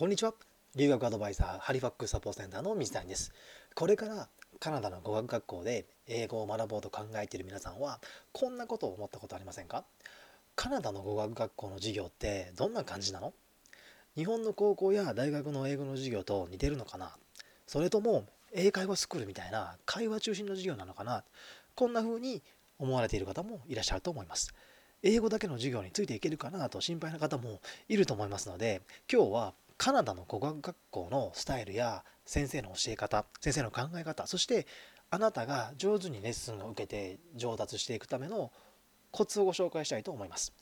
こんにちは。留学アドバイザーハリファックスサポートセンターの水谷です。これからカナダの語学学校で英語を学ぼうと考えている皆さんはこんなことを思ったことありませんか？カナダの語学学校の授業ってどんな感じなの？日本の高校や大学の英語の授業と似てるのかな？それとも英会話スクールみたいな会話中心の授業なのかな？こんな風に思われている方もいらっしゃると思います。英語だけの授業についていけるかなと心配な方もいると思いますので今日はカナダの語学学校のスタイルや先生の教え方先生の考え方そしてあなたが上手にレッスンを受けて上達していくためのコツをご紹介したいと思います。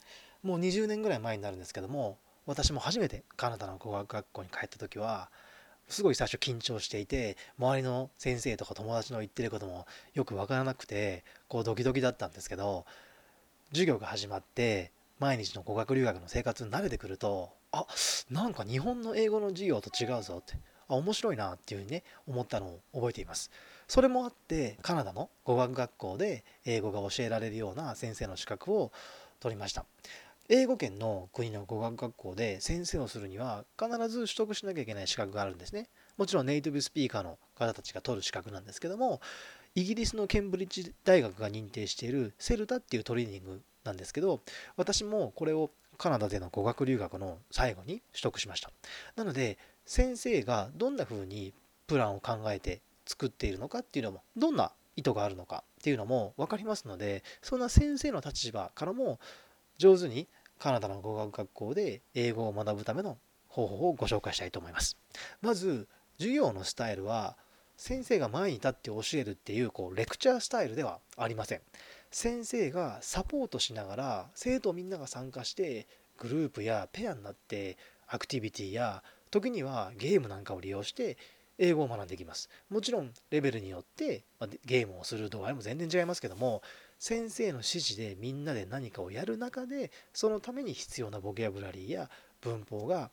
もう20年ぐらい前になるんですけども私も初めてカナダの語学学校に帰った時はすごい最初緊張していて周りの先生とか友達の言ってることもよく分からなくてこうドキドキだったんですけど授業が始まって毎日の語学留学の生活に慣れてくるとあなんか日本の英語の授業と違うぞってあ面白いなっていうふうにね思ったのを覚えています。それもあってカナダの語学学校で英語が教えられるような先生の資格を取りました。英語圏の国の語学学校で先生をするには必ず取得しなきゃいけない資格があるんですね。もちろんネイティブスピーカーの方たちが取る資格なんですけどもイギリスのケンブリッジ大学が認定しているセルタっていうトレーニングなんですけど私もこれをカナダでの語学留学の最後に取得しました。なので先生がどんな風にプランを考えて作っているのかっていうのもどんな意図があるのかっていうのも分かりますのでそんな先生の立場からも上手にカナダの語学学校で英語を学ぶための方法をご紹介したいと思います。まず授業のスタイルは先生が前に立って教えるっていうこうレクチャースタイルではありません。先生がサポートしながら生徒みんなが参加してグループやペアになってアクティビティや時にはゲームなんかを利用して英語を学んでいきます。もちろんレベルによって、まゲームをする度合いも全然違いますけども先生の指示でみんなで何かをやる中でそのために必要なボキャブラリーや文法が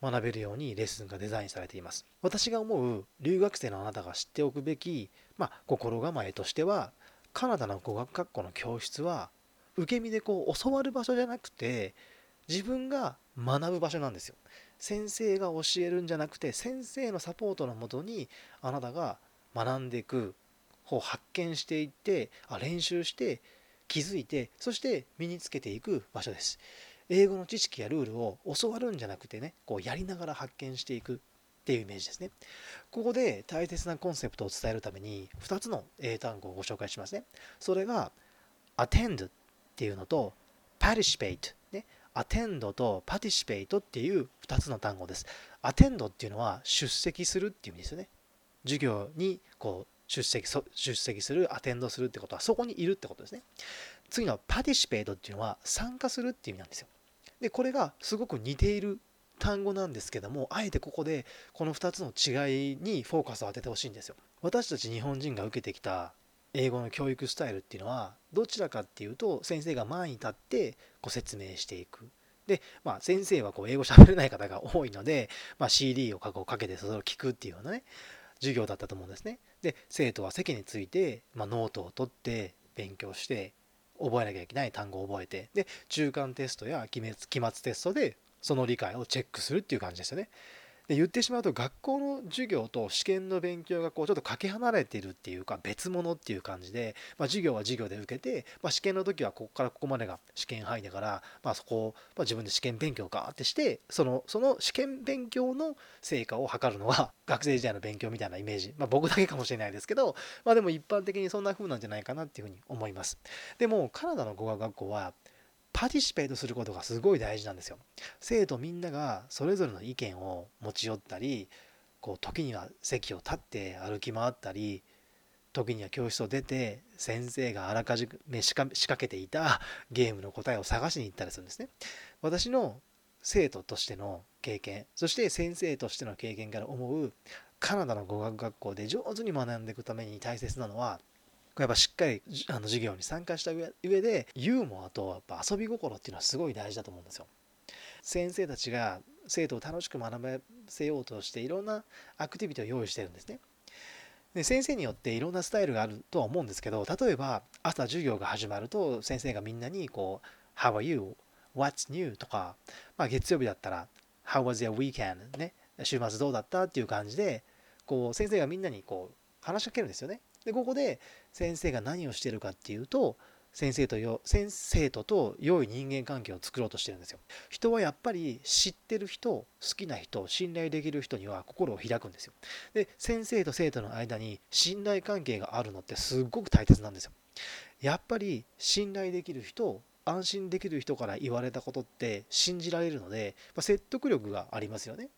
学べるようにレッスンがデザインされています。私が思う留学生のあなたが知っておくべき、まあ、心構えとしてはカナダの語学学校の教室は受け身でこう教わる場所じゃなくて自分が学ぶ場所なんですよ。先生が教えるんじゃなくて先生のサポートのもとにあなたが学んでいくを発見していってあ練習して気づいてそして身につけていく場所です。英語の知識やルールを教わるんじゃなくてねこうやりながら発見していく。っていうイメージですね。ここで大切なコンセプトを伝えるために2つの英単語をご紹介しますね。それが attend っていうのと participate ね。attend と participate っていう2つの単語です。attend っていうのは出席するっていう意味ですよね。授業にこう出席出席するアテンドするってことはそこにいるってことですね。次のパティシペートっていうのは参加するっていう意味なんですよ。でこれがすごく似ている単語なんですけどもあえてここでこの2つの違いにフォーカスを当ててほしいんですよ私たち日本人が受けてきた英語の教育スタイルっていうのはどちらかっていうと先生が前に立ってご説明していくで、まあ、先生はこう英語喋れない方が多いので、まあ、CD をかけてそれを聞くっていうようなね授業だったと思うんですね。で生徒は席について、まあ、ノートを取って勉強して覚えなきゃいけない単語を覚えてで中間テストや期末期末テストでその理解をチェックするっていう感じですよね。で言ってしまうと学校の授業と試験の勉強がこうちょっとかけ離れているっていうか別物っていう感じで、まあ、授業は授業で受けて、まあ、試験の時はここからここまでが試験範囲だから、まあ、そこを、ま自分で試験勉強かってしてそのその試験勉強の成果を測るのが 学生時代の勉強みたいなイメージ、ま、僕だけかもしれないですけど、まあ、でも一般的にそんな風なんじゃないかなっていうふうに思いますでもカナダの語学学校は participate することがすごい大事なんですよ。生徒みんながそれぞれの意見を持ち寄ったりこう時には席を立って歩き回ったり時には教室を出て先生があらかじめ仕掛けていたゲームの答えを探しに行ったりするんですね。私の生徒としての経験そして先生としての経験から思うカナダの語学学校で上手に学んでいくために大切なのはやっぱしっかりあの授業に参加した上でユーモアとやっぱ遊び心っていうのはすごい大事だと思うんですよ。先生たちが生徒を楽しく学ばせようとしていろんなアクティビティを用意してるんですね。で先生によっていろんなスタイルがあるとは思うんですけど例えば朝授業が始まると先生がみんなにこう「How are you?」「What's new?」とか、まあ、月曜日だったら「How was your weekend?」ね週末どうだった？っていう感じでこう先生がみんなにこう話しかけるんですよね。でここで先生が何をしてるかっていうと先生とよ先生とと良い人間関係を作ろうとしてるんですよ。人はやっぱり知ってる人好きな人信頼できる人には心を開くんですよ。で先生と生徒の間に信頼関係があるのってすっごく大切なんですよ。やっぱり信頼できる人安心できる人から言われたことって信じられるので、まあ、説得力がありますよね。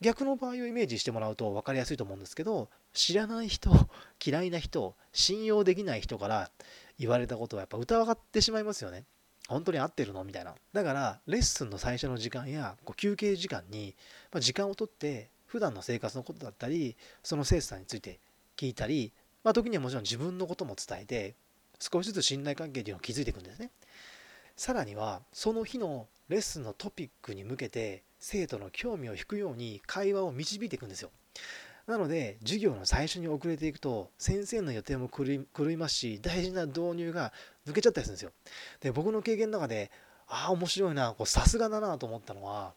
逆の場合をイメージしてもらうと分かりやすいと思うんですけど知らない人 嫌いな人信用できない人から言われたことはやっぱ疑ってしまいますよね。本当に合ってるの？みたいな。だからレッスンの最初の時間やこう休憩時間に、ま、時間をとって普段の生活のことだったりその生徒さんについて聞いたり、まあ、時にはもちろん自分のことも伝えて少しずつ信頼関係っていうのを築いていくんですね。さらにはその日のレッスンのトピックに向けて生徒の興味を引くように会話を導いていくんですよ。なので授業の最初に遅れていくと先生の予定も狂いますし大事な導入が抜けちゃったりするんですよ。で僕の経験の中でああ面白いなさすがだなと思ったのは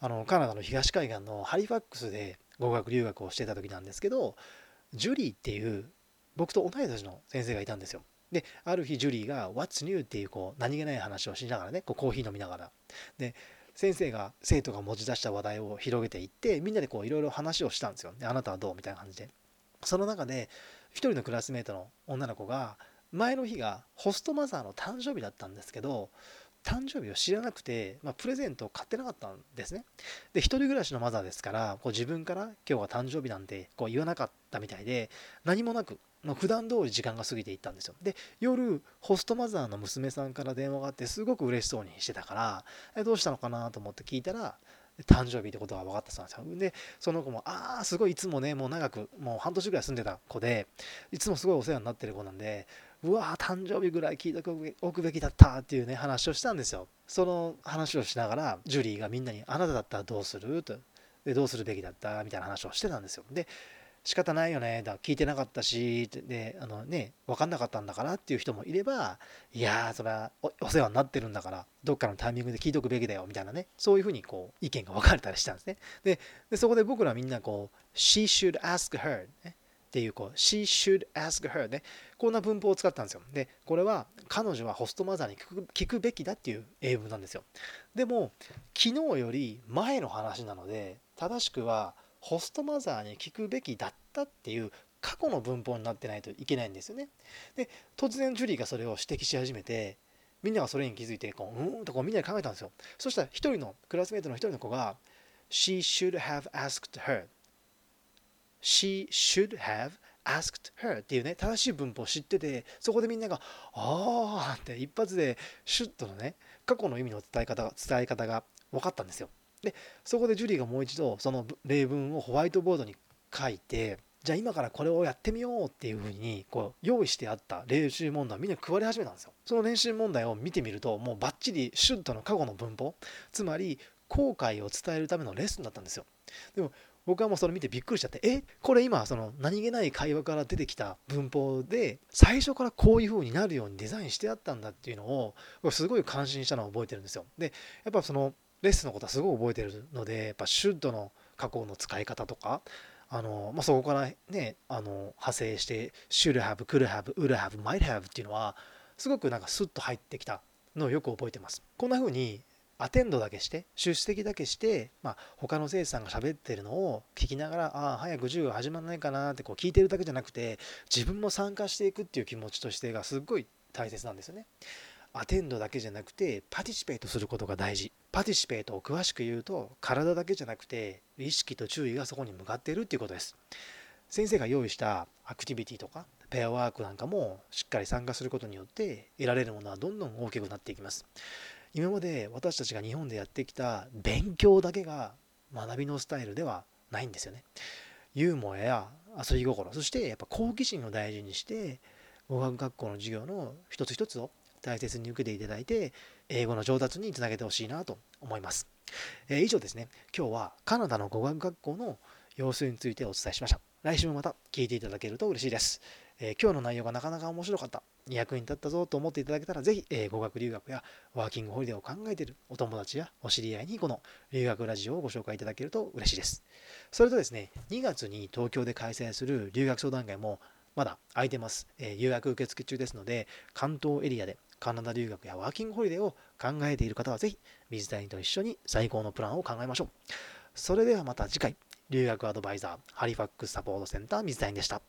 あのカナダの東海岸のハリファックスで語学留学をしてた時なんですけどジュリーっていう僕と同い年の先生がいたんですよ。である日ジュリーが「What's new?」っていうこう何気ない話をしながらねこうコーヒー飲みながらで先生が生徒が持ち出した話題を広げていってみんなでこういろいろ話をしたんですよ。であなたはどうみたいな感じで。その中で一人のクラスメートの女の子が前の日がホストマザーの誕生日だったんですけど誕生日を知らなくて、まあ、プレゼントを買ってなかったんですね。で、一人暮らしのマザーですから、こう自分から今日は誕生日なんてこう言わなかったみたいで、何もなく、まあ、普段通り時間が過ぎていったんですよ。で、夜、ホストマザーの娘さんから電話があって、すごく嬉しそうにしてたから、えどうしたのかなと思って聞いたら、誕生日ってことが分かったそうなんですよ。で、その子も、ああ、すごいいつもね、もう長く、もう半年ぐらい住んでた子で、いつもすごいお世話になってる子なんで、うわ誕生日ぐらい聞いておくべきだったっていうね話をしたんですよ。その話をしながらジュリーがみんなに「あなただったらどうする?」とでどうするべきだった？みたいな話をしてたんですよ。で仕方ないよねだ聞いてなかったしであのね分かんなかったんだからっていう人もいればいやーそれはお世話になってるんだからどっかのタイミングで聞いておくべきだよみたいなねそういうふうにこう意見が分かれたりしたんですね。でそこで僕らみんなこう「She should ask her、ね」っていうこう She should ask her ね。こんな文法を使ったんですよ。でこれは彼女はホストマザーに聞くべきだっていう英文なんですよ。でも昨日より前の話なので正しくはホストマザーに聞くべきだったっていう過去の文法になってないといけないんですよね。で突然ジュリーがそれを指摘し始めてみんながそれに気づいてこううんとこうみんなで考えたんですよ。そしたら一人のクラスメートの一人の子が She should have asked her she should have asked her っていうね正しい文法を知っててそこでみんながああって一発でシュッとのね過去の意味の伝え方が伝え方が分かったんですよ。でそこでジュリーがもう一度その例文をホワイトボードに書いてじゃあ今からこれをやってみようっていうふうにこう用意してあった練習問題をみんな配り始めたんですよ。その練習問題を見てみるともうバッチリシュッとの過去の文法つまり後悔を伝えるためのレッスンだったんですよ。でも僕はもうそれ見てびっくりしちゃってえこれ今その何気ない会話から出てきた文法で最初からこういう風になるようにデザインしてあったんだっていうのをすごい感心したのを覚えてるんですよ。でやっぱそのレッスンのことはすごい覚えてるのでやっぱシュッドの加工の使い方とかあの、まあ、そこからねあの派生して should have, could have, would have, might have っていうのはすごくなんかスッと入ってきたのをよく覚えてます。こんな風にアテンドだけして出席だけして、まあ、他の生徒さんが喋ってるのを聞きながらああ早く授業始まらないかなってこう聞いてるだけじゃなくて自分も参加していくっていう気持ちと姿勢がすっごい大切なんですよね。 attend だけじゃなくて participate することが大事。 participate を詳しく言うと体だけじゃなくて意識と注意がそこに向かっているっていうことです。先生が用意したアクティビティとかペアワークなんかもしっかり参加することによって得られるものはどんどん大きくなっていきます。今まで私たちが日本でやってきた勉強だけが学びのスタイルではないんですよね。ユーモアや遊び心そしてやっぱ好奇心を大事にして語学学校の授業の一つ一つを大切に受けていただいて英語の上達につなげてほしいなと思います。えー、以上ですね今日はカナダの語学学校の様子についてお伝えしました。来週もまた聞いていただけると嬉しいです。えー、今日の内容がなかなか面白かった役に立ったぞと思っていただけたら、ぜひ、えー、語学留学やワーキングホリデーを考えているお友達やお知り合いにこの留学ラジオをご紹介いただけると嬉しいです。それとですね、2月に東京で開催する留学相談会もまだ空いてます。えー、予約受付中ですので、関東エリアでカナダ留学やワーキングホリデーを考えている方はぜひ水谷と一緒に最高のプランを考えましょう。それではまた次回、留学アドバイザー、ハリファックスサポートセンター水谷でした。